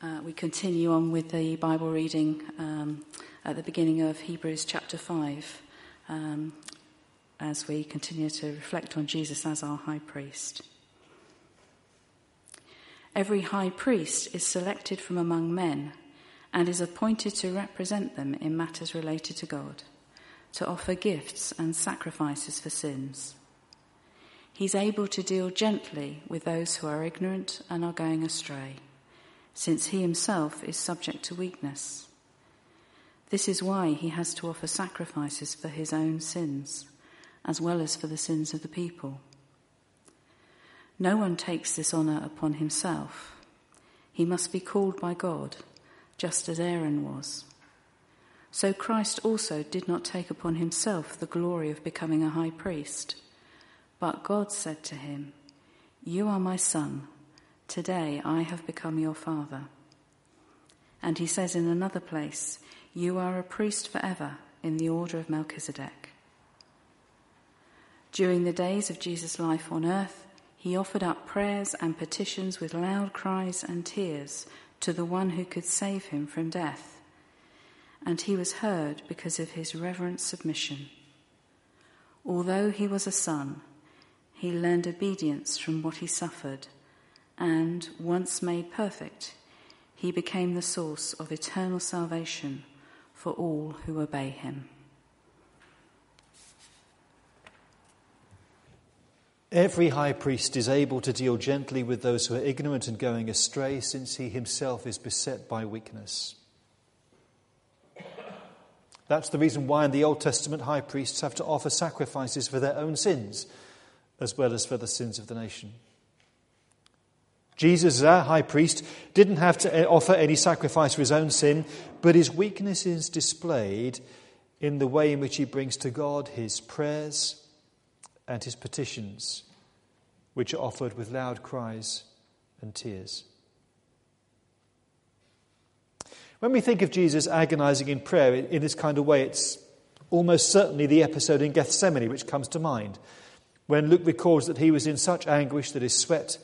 Uh, we continue on with the Bible reading um, at the beginning of Hebrews chapter 5 um, as we continue to reflect on Jesus as our high priest. Every high priest is selected from among men and is appointed to represent them in matters related to God, to offer gifts and sacrifices for sins. He's able to deal gently with those who are ignorant and are going astray since he himself is subject to weakness. This is why he has to offer sacrifices for his own sins, as well as for the sins of the people. No one takes this honour upon himself. He must be called by God, just as Aaron was. So Christ also did not take upon himself the glory of becoming a high priest. But God said to him, You are my son. Today I have become your father. And he says in another place, You are a priest forever in the order of Melchizedek. During the days of Jesus' life on earth, he offered up prayers and petitions with loud cries and tears to the one who could save him from death. And he was heard because of his reverent submission. Although he was a son, he learned obedience from what he suffered and, once made perfect, he became the source of eternal salvation for all who obey him. Every high priest is able to deal gently with those who are ignorant and going astray, since he himself is beset by weakness. That's the reason why in the Old Testament high priests have to offer sacrifices for their own sins, as well as for the sins of the nation. Jesus, our high priest, didn't have to eh, offer any sacrifice for his own sin, but his weakness is displayed in the way in which he brings to God his prayers and his petitions, which are offered with loud cries and tears. When we think of Jesus agonizing in prayer in this kind of way, it's almost certainly the episode in Gethsemane which comes to mind, when Luke records that he was in such anguish that his sweat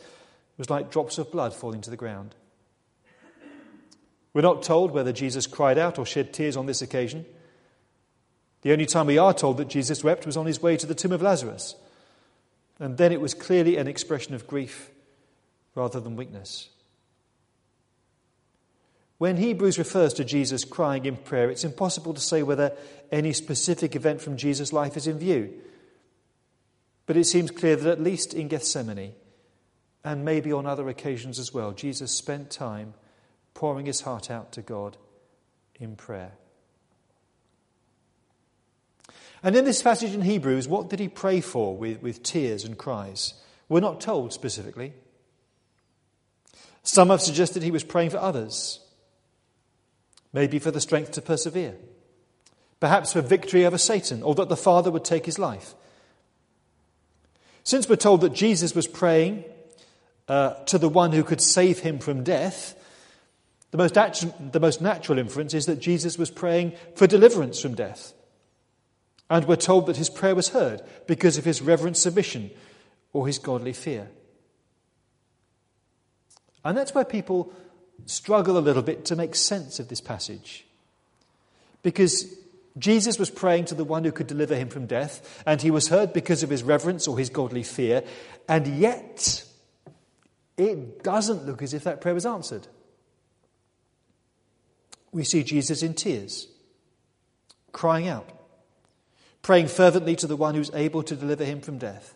was like drops of blood falling to the ground. We're not told whether Jesus cried out or shed tears on this occasion. The only time we are told that Jesus wept was on his way to the tomb of Lazarus. And then it was clearly an expression of grief rather than weakness. When Hebrews refers to Jesus crying in prayer, it's impossible to say whether any specific event from Jesus' life is in view. But it seems clear that at least in Gethsemane, and maybe on other occasions as well, Jesus spent time pouring his heart out to God in prayer. And in this passage in Hebrews, what did he pray for with, with tears and cries? We're not told specifically. Some have suggested he was praying for others, maybe for the strength to persevere, perhaps for victory over Satan, or that the Father would take his life. Since we're told that Jesus was praying uh, to the one who could save him from death, the most, actu- the most natural inference is that Jesus was praying for deliverance from death. And we're told that his prayer was heard because of his reverent submission or his godly fear. And that's where people struggle a little bit to make sense of this passage. Because Jesus was praying to the one who could deliver him from death, and he was heard because of his reverence or his godly fear, and yet it doesn't look as if that prayer was answered. We see Jesus in tears, crying out, praying fervently to the one who's able to deliver him from death.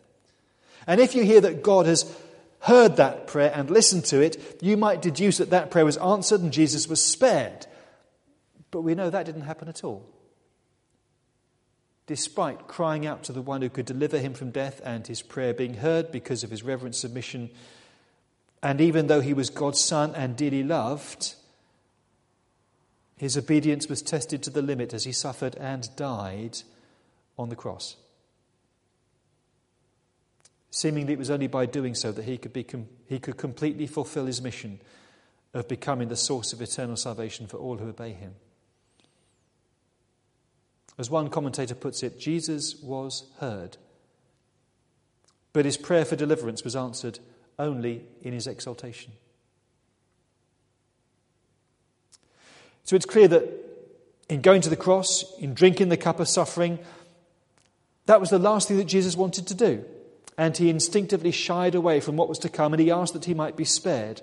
And if you hear that God has heard that prayer and listened to it, you might deduce that that prayer was answered and Jesus was spared. But we know that didn't happen at all. Despite crying out to the one who could deliver him from death and his prayer being heard because of his reverent submission and even though he was God's son and dearly loved, his obedience was tested to the limit as he suffered and died on the cross. Seemingly, it was only by doing so that he could, be com- he could completely fulfill his mission of becoming the source of eternal salvation for all who obey him. As one commentator puts it, Jesus was heard, but his prayer for deliverance was answered only in his exaltation. So it's clear that in going to the cross, in drinking the cup of suffering, that was the last thing that Jesus wanted to do. And he instinctively shied away from what was to come and he asked that he might be spared.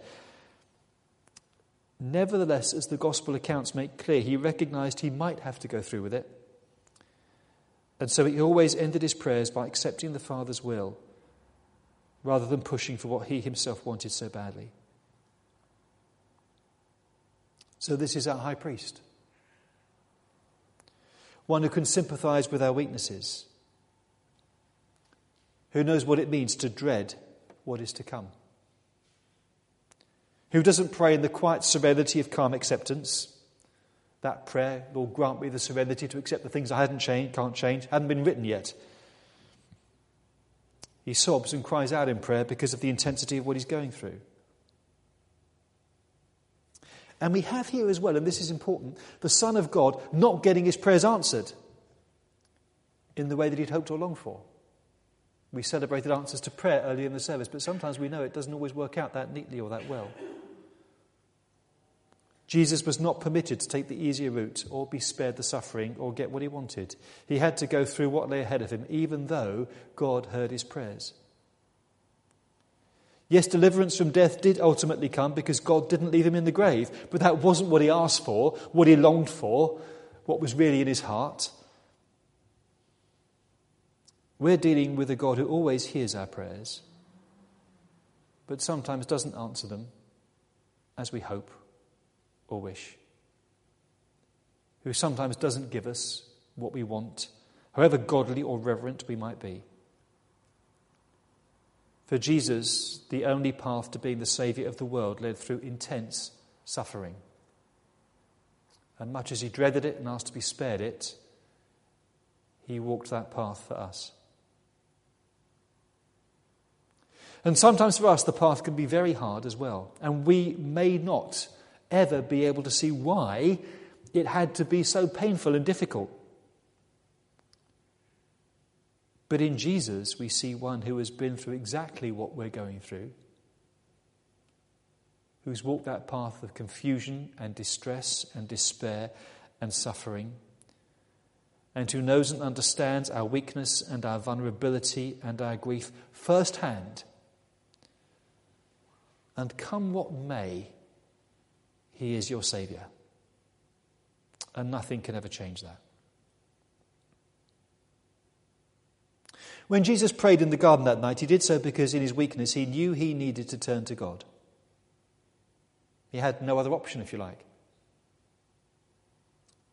Nevertheless, as the gospel accounts make clear, he recognized he might have to go through with it. And so he always ended his prayers by accepting the Father's will rather than pushing for what he himself wanted so badly. So, this is our high priest. One who can sympathize with our weaknesses, who knows what it means to dread what is to come who doesn't pray in the quiet serenity of calm acceptance. That prayer, Lord, grant me the serenity to accept the things I hadn't changed, can't change, hadn't been written yet. He sobs and cries out in prayer because of the intensity of what he's going through. And we have here as well, and this is important, the Son of God not getting his prayers answered in the way that he'd hoped or longed for. We celebrated answers to prayer earlier in the service, but sometimes we know it doesn't always work out that neatly or that well. Jesus was not permitted to take the easier route or be spared the suffering or get what he wanted. He had to go through what lay ahead of him, even though God heard his prayers. Yes, deliverance from death did ultimately come because God didn't leave him in the grave, but that wasn't what he asked for, what he longed for, what was really in his heart. We're dealing with a God who always hears our prayers, but sometimes doesn't answer them as we hope or wish, who sometimes doesn't give us what we want, however godly or reverent we might be. For Jesus, the only path to being the Saviour of the world led through intense suffering. And much as he dreaded it and asked to be spared it, he walked that path for us. And sometimes for us, the path can be very hard as well. And we may not ever be able to see why it had to be so painful and difficult. But in Jesus, we see one who has been through exactly what we're going through, who's walked that path of confusion and distress and despair and suffering, and who knows and understands our weakness and our vulnerability and our grief firsthand. And come what may, he is your Saviour. And nothing can ever change that. When Jesus prayed in the garden that night, he did so because in his weakness he knew he needed to turn to God. He had no other option, if you like.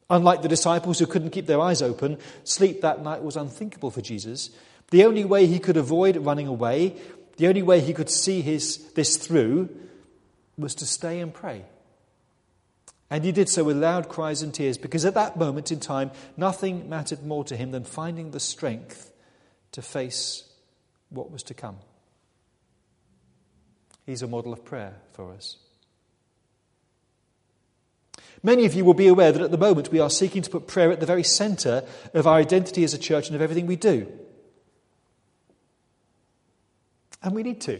Unlike the disciples who couldn't keep their eyes open, sleep that night was unthinkable for Jesus. The only way he could avoid running away, the only way he could see his, this through, was to stay and pray. And he did so with loud cries and tears because at that moment in time, nothing mattered more to him than finding the strength to face what was to come. He's a model of prayer for us. Many of you will be aware that at the moment we are seeking to put prayer at the very centre of our identity as a church and of everything we do. And we need to.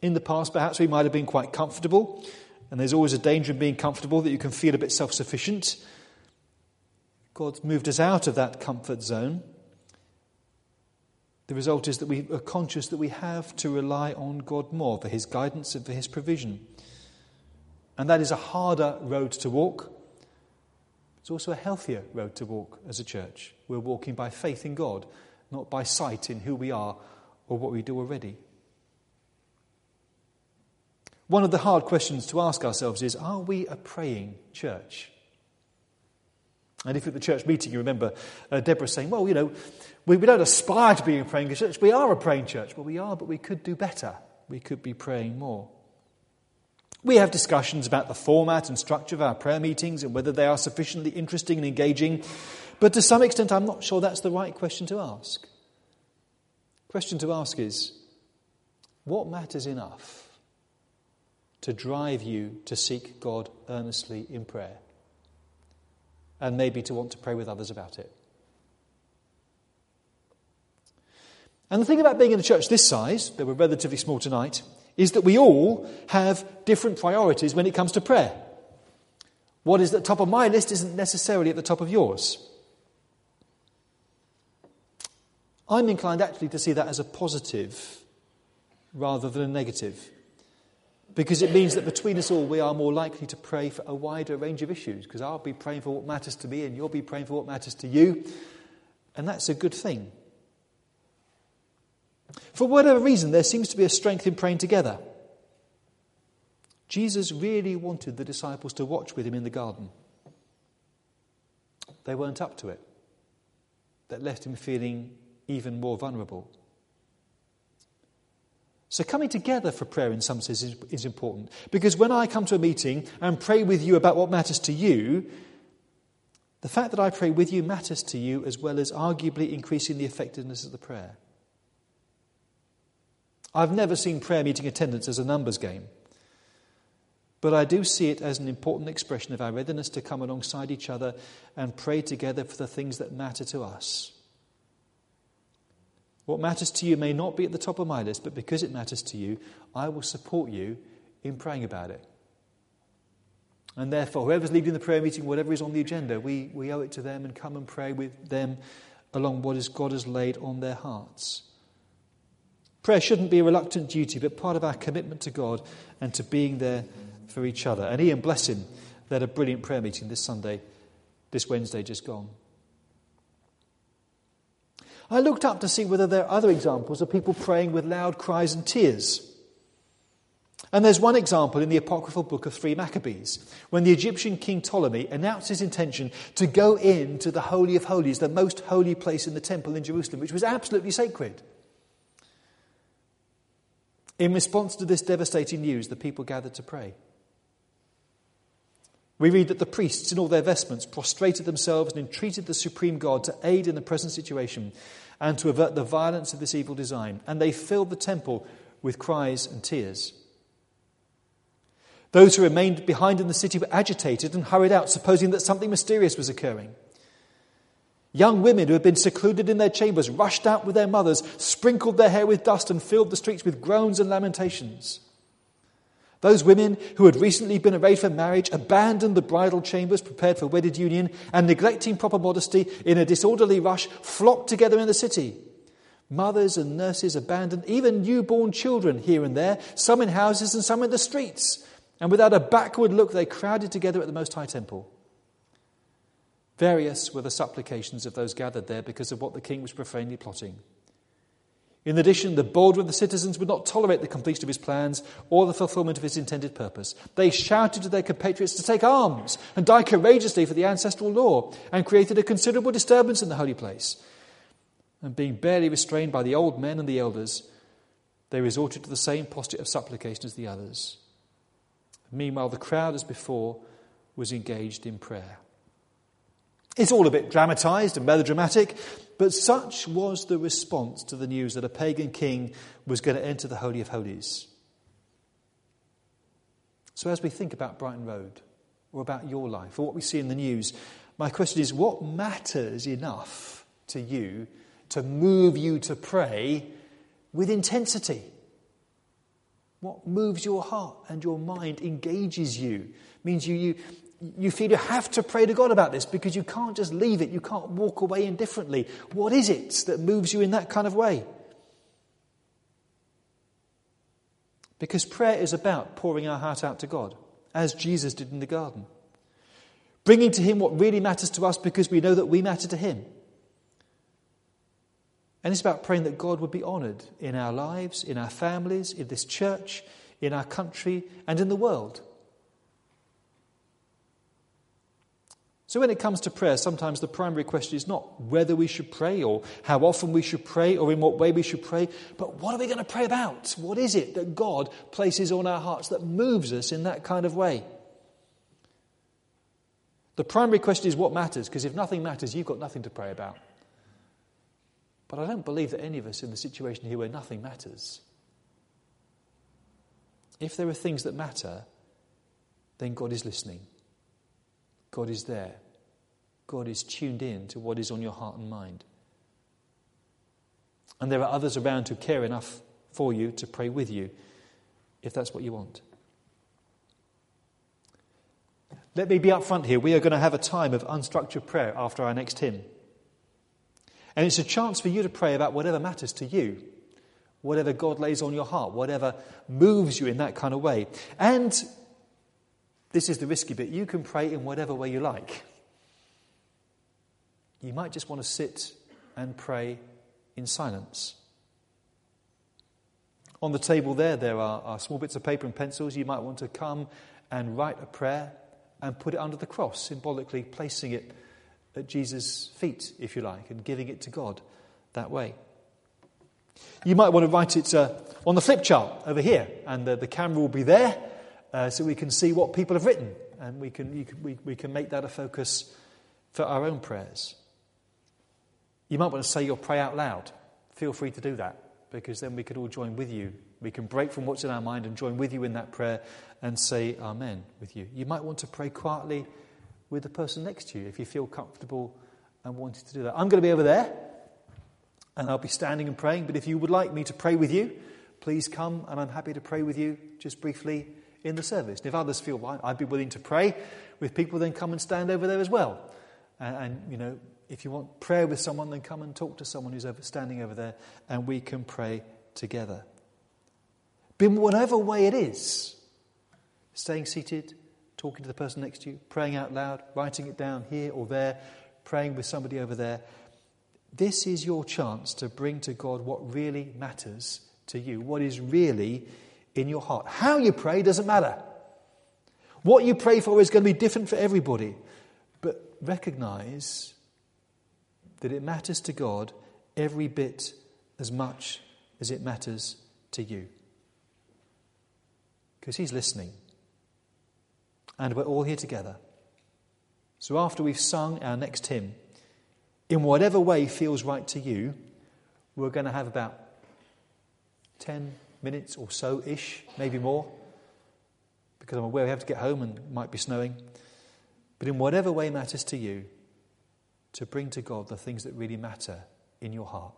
In the past, perhaps we might have been quite comfortable and there's always a danger in being comfortable that you can feel a bit self sufficient. God's moved us out of that comfort zone. The result is that we are conscious that we have to rely on God more for His guidance and for His provision. And that is a harder road to walk. It's also a healthier road to walk as a church. We're walking by faith in God, not by sight in who we are or what we do already. One of the hard questions to ask ourselves is Are we a praying church? And if at the church meeting you remember uh, Deborah saying, Well, you know, we, we don't aspire to be a praying church. We are a praying church. Well, we are, but we could do better. We could be praying more. We have discussions about the format and structure of our prayer meetings and whether they are sufficiently interesting and engaging. But to some extent, I'm not sure that's the right question to ask. Question to ask is what matters enough to drive you to seek God earnestly in prayer and maybe to want to pray with others about it. And the thing about being in a church this size, that we're relatively small tonight, is that we all have different priorities when it comes to prayer. What is at the top of my list isn't necessarily at the top of yours. I'm inclined actually to see that as a positive rather than a negative. Because it means that between us all, we are more likely to pray for a wider range of issues. Because I'll be praying for what matters to me, and you'll be praying for what matters to you. And that's a good thing. For whatever reason, there seems to be a strength in praying together. Jesus really wanted the disciples to watch with him in the garden. They weren't up to it. That left him feeling even more vulnerable. So, coming together for prayer in some sense is, is, important. Because when I come to a meeting and pray with you about what matters to you, the fact that I pray with you matters to you as well as arguably increasing the effectiveness of the prayer. I've never seen prayer meeting attendance as a numbers game. But I do see it as an important expression of our readiness to come alongside each other and pray together for the things that matter to us. What matters to you may not be at the top of my list, but because it matters to you, I will support you in praying about it. And therefore, whoever's leading the prayer meeting, whatever is on the agenda, we, we owe it to them and come and pray with them along what is God has laid on their hearts. Prayer shouldn't be a reluctant duty, but part of our commitment to God and to being there for each other. And Ian, bless him, had a brilliant prayer meeting this Sunday, this Wednesday just gone. I looked up to see whether there are other examples of people praying with loud cries and tears. And there's one example in the apocryphal book of 3 Maccabees, when the Egyptian king Ptolemy announced his intention to go into the Holy of Holies, the most holy place in the temple in Jerusalem, which was absolutely sacred. In response to this devastating news, the people gathered to pray. We read that the priests, in all their vestments, prostrated themselves and entreated the supreme God to aid in the present situation and to avert the violence of this evil design. And they filled the temple with cries and tears. Those who remained behind in the city were agitated and hurried out, supposing that something mysterious was occurring. Young women who had been secluded in their chambers rushed out with their mothers, sprinkled their hair with dust, and filled the streets with groans and lamentations. Those women who had recently been arrayed for marriage abandoned the bridal chambers prepared for wedded union and, neglecting proper modesty, in a disorderly rush, flocked together in the city. Mothers and nurses abandoned even newborn children here and there, some in houses and some in the streets. And without a backward look, they crowded together at the Most High Temple. Various were the supplications of those gathered there because of what the king was profanely plotting. In addition, the bolder of the citizens would not tolerate the completion of his plans or the fulfillment of his intended purpose. They shouted to their compatriots to take arms and die courageously for the ancestral law and created a considerable disturbance in the holy place. And being barely restrained by the old men and the elders, they resorted to the same posture of supplication as the others. Meanwhile, the crowd, as before, was engaged in prayer. It's all a bit dramatized and melodramatic, but such was the response to the news that a pagan king was going to enter the Holy of Holies. So, as we think about Brighton Road, or about your life, or what we see in the news, my question is what matters enough to you to move you to pray with intensity? What moves your heart and your mind, engages you, means you, you, you feel you have to pray to God about this because you can't just leave it. You can't walk away indifferently. What is it that moves you in that kind of way? Because prayer is about pouring our heart out to God, as Jesus did in the garden. Bringing to Him what really matters to us because we know that we matter to Him. And it's about praying that God would be honoured in our lives, in our families, in this church, in our country, and in the world. So, when it comes to prayer, sometimes the primary question is not whether we should pray or how often we should pray or in what way we should pray, but what are we going to pray about? What is it that God places on our hearts that moves us in that kind of way? The primary question is what matters, because if nothing matters, you've got nothing to pray about. But I don't believe that any of us in the situation here where nothing matters. If there are things that matter, then God is listening. God is there. God is tuned in to what is on your heart and mind. And there are others around who care enough for you to pray with you if that's what you want. Let me be upfront here. We are going to have a time of unstructured prayer after our next hymn. And it's a chance for you to pray about whatever matters to you, whatever God lays on your heart, whatever moves you in that kind of way. And this is the risky bit you can pray in whatever way you like. You might just want to sit and pray in silence. On the table there, there are, are, small bits of paper and pencils. You might want to come and write a prayer and put it under the cross, symbolically placing it at Jesus' feet, if you like, and giving it to God that way. You might want to write it uh, on the flip chart over here, and the, the camera will be there uh, so we can see what people have written, and we can, can, we, we can make that a focus for our own prayers. You might want to say your prayer out loud. Feel free to do that, because then we could all join with you. We can break from what's in our mind and join with you in that prayer and say Amen with you. You might want to pray quietly with the person next to you if you feel comfortable and wanted to do that. I'm going to be over there and I'll be standing and praying, but if you would like me to pray with you, please come and I'm happy to pray with you just briefly in the service. And if others feel right, I'd be willing to pray with people, then come and stand over there as well. And, and you know, if you want prayer with someone, then come and talk to someone who's over, standing over there and we can pray together. But whatever way it is, staying seated, talking to the person next to you, praying out loud, writing it down here or there, praying with somebody over there. This is your chance to bring to God what really matters to you, what is really in your heart. How you pray doesn't matter. What you pray for is going to be different for everybody. But recognize that it matters to God every bit as much as it matters to you. Because He's listening and we're all here together. So after we've sung our next hymn, in whatever way feels right to you, we're going to have about 10 minutes or so ish, maybe more, because I'm aware we have to get home and it might be snowing. But in whatever way matters to you, to bring to God the things that really matter in your heart.